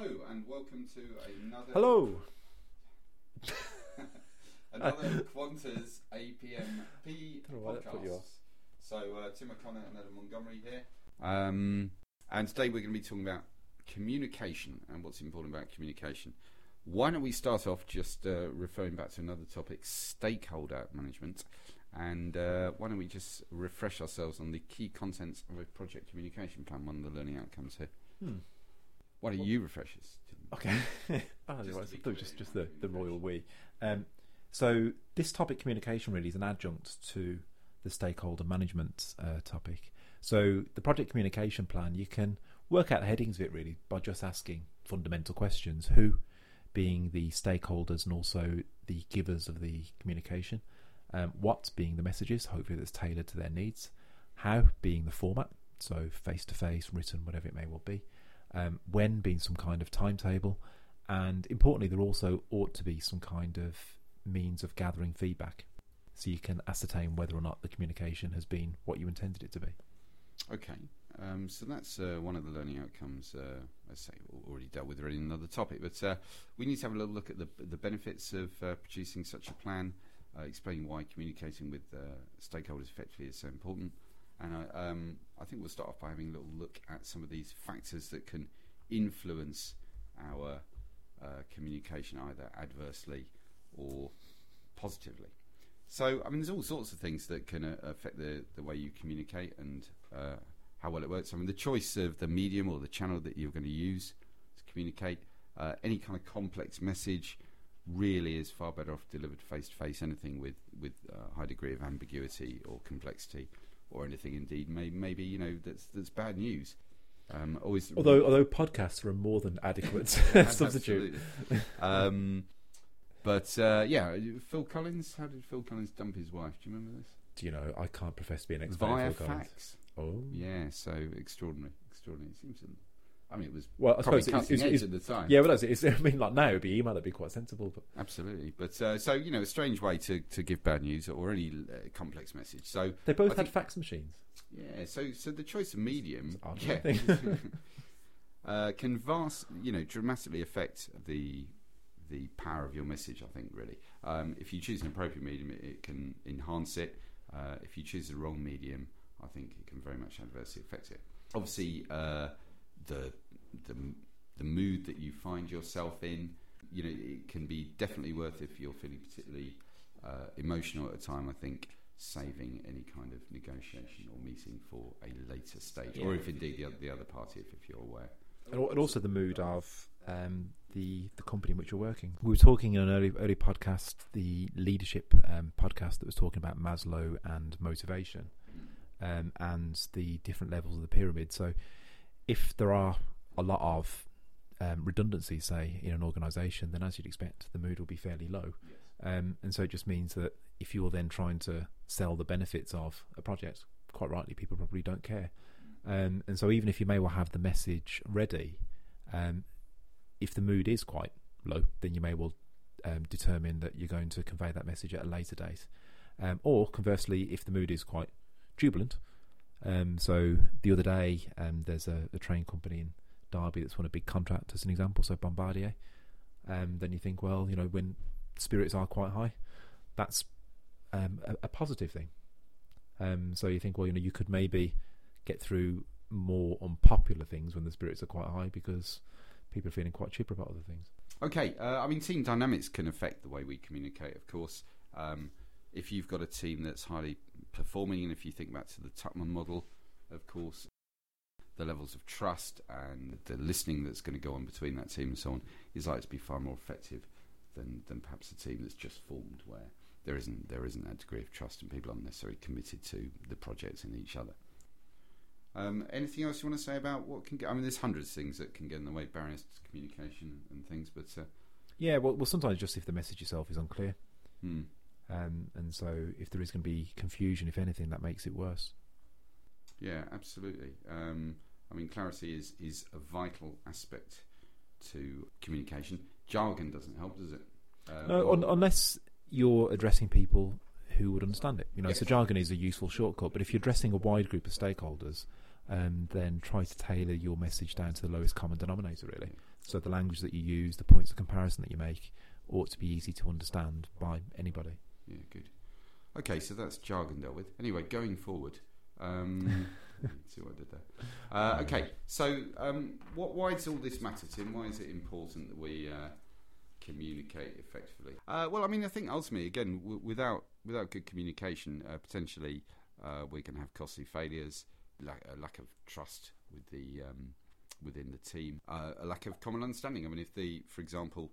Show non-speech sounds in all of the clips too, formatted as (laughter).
Hello and welcome to another Hello. (laughs) another Qantas APMP (laughs) Don't know why that put you podcast. So uh, Tim O'Connor and Adam Montgomery here. Um, and today we're going to be talking about communication and what's important about communication. Why don't we start off just uh, referring back to another topic, stakeholder management, and uh, why don't we just refresh ourselves on the key contents of a project communication plan, one of the learning outcomes here. Hmm. Why don't you refresh us? Okay. (laughs) oh, Just right, so just clear, just the, the royal we. Um, so this topic, communication, really is an adjunct to the stakeholder management uh, topic. So the project communication plan, you can work out the headings of it really by just asking fundamental questions. Who, being the stakeholders and also the givers of the communication. Um, what being the messages, hopefully that's tailored to their needs. How being the format, so face to face, written, whatever it may well be. Um, when being some kind of timetable, and importantly, there also ought to be some kind of means of gathering feedback, so you can ascertain whether or not the communication has been what you intended it to be. Okay, um, so that's uh, one of the learning outcomes. Uh, I say already dealt with in another topic, but uh, we need to have a little look at the the benefits of uh, producing such a plan, uh, explain why communicating with uh, stakeholders effectively is so important, and I, um, I think we'll start off by having a little look at some of these factors that can influence our uh, communication either adversely or positively. So, I mean, there's all sorts of things that can uh, affect the, the way you communicate and uh, how well it works. I mean, the choice of the medium or the channel that you're going to use to communicate, uh, any kind of complex message really is far better off delivered face to face. Anything with with a high degree of ambiguity or complexity, or anything indeed, may, maybe you know that's that's bad news. Um, always, Although, although podcasts are a more than adequate (laughs) (laughs) substitute. Um, but uh, yeah, Phil Collins. How did Phil Collins dump his wife? Do you remember this? Do you know? I can't profess to be an expert. Via Phil Collins. Oh, Yeah, so extraordinary, extraordinary. It seems. I mean, it was Well, I suppose it's, it's, it's, at the time. yeah, it. It's, (laughs) I mean, like now it'd be email. That'd be quite sensible. But absolutely. But uh, so you know, a strange way to, to give bad news or any uh, complex message. So they both I had think- fax machines. yeah, so so the choice of medium, yeah, (laughs) (laughs) uh, can vast, you know, dramatically affect the the power of your message. I think really, um, if you choose an appropriate medium, it, it can enhance it. Uh, if you choose the wrong medium, I think it can very much adversely affect it. Obviously, uh, the the the mood that you find yourself in, you know, it can be definitely worth if you're feeling particularly uh, emotional at a time. I think saving any kind of negotiation or meeting for a later stage, or if indeed the other, the other party, if, if you're aware. and and also the mood of um, the the company in which you're working. We were talking in an early early podcast, the leadership um, podcast that was talking about Maslow and motivation, um, and the different levels of the pyramid. So, if there are a lot of um, redundancies, say in an organisation, then as you'd expect, the mood will be fairly low. Um, and so it just means that if you're then trying to sell the benefits of a project, quite rightly, people probably don't care. Um, and so even if you may well have the message ready, um, if the mood is quite low, then you may well um, determine that you're going to convey that message at a later date. Um, or conversely, if the mood is quite jubilant. Um, so the other day, um, there's a, a train company in Derby that's won a big contract, as an example, so Bombardier. Um, then you think, well, you know, when spirits are quite high, that's um, a, a positive thing. Um, so you think, well, you know, you could maybe get through more unpopular things when the spirits are quite high because people are feeling quite chipper about other things. Okay, uh, I mean, team dynamics can affect the way we communicate, of course. Um, if you've got a team that's highly performing, and if you think back to the Tuckman model, of course, the levels of trust and the listening that's going to go on between that team and so on is likely to be far more effective than, than perhaps a team that's just formed, where there isn't there isn't that degree of trust and people aren't necessarily committed to the projects and each other. Um, anything else you want to say about what can get? I mean, there's hundreds of things that can get in the way, barriers to communication and things, but. Uh, Yeah, well, well, sometimes just if the message itself is unclear, Hmm. Um, and so if there is going to be confusion, if anything, that makes it worse. Yeah, absolutely. Um, I mean, clarity is is a vital aspect to communication. Jargon doesn't help, does it? Uh, No, un- unless you're addressing people who would understand it. You know, so jargon is a useful shortcut. But if you're addressing a wide group of stakeholders, and then try to tailor your message down to the lowest common denominator, really. So the language that you use, the points of comparison that you make, ought to be easy to understand by anybody. Yeah, good. Okay, so that's jargon dealt with. Anyway, going forward. Um, (laughs) see what I did there. Uh, okay, so um, what, why does all this matter, Tim? Why is it important that we uh, communicate effectively? Uh, well, I mean, I think ultimately, again, w- without without good communication, uh, potentially uh, we can have costly failures, lack, a lack of trust with the um, within the team, uh, a lack of common understanding. I mean, if the, for example,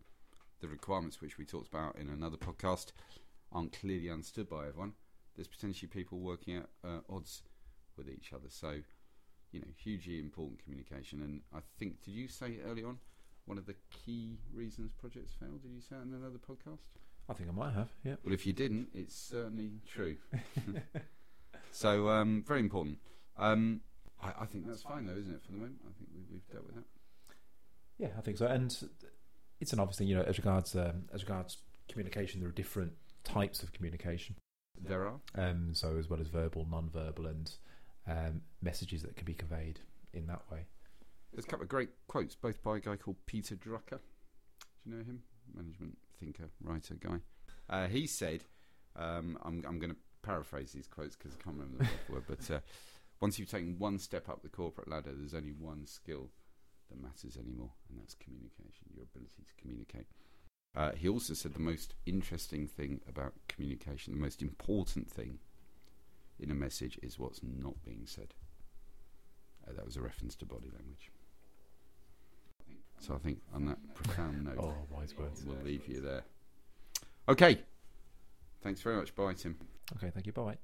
the requirements which we talked about in another podcast aren't clearly understood by everyone, there's potentially people working at uh, odds with each other. So, you know, hugely important communication. And I think, did you say early on one of the key reasons projects fail? Did you say it in another podcast? I think I might have, yeah. Well, if you didn't, it's certainly true. (laughs) so, um, very important. Um, I, I think that's fine, though, isn't it, for the moment? I think we, we've dealt with that. Yeah, I think so. And it's an obvious thing, you know, as regards um, as regards communication, there are different types of communication. There are. Um, so as well as verbal, non-verbal, and um, messages that can be conveyed in that way. There's a couple of great quotes, both by a guy called Peter Drucker. Do you know him? Management thinker, writer guy. Uh, he said, um, I'm, I'm going to paraphrase these quotes because I can't remember the word, word, but uh, once you've taken one step up the corporate ladder, there's only one skill that matters anymore, and that's communication, your ability to communicate. Uh, he also said the most interesting thing about communication, the most important thing in a message is what's not being said. Uh, that was a reference to body language. So I think on that profound note, Oh, wise words. we'll leave you there. Okay. Thanks very much. Bye, Tim. Okay, thank you. Bye.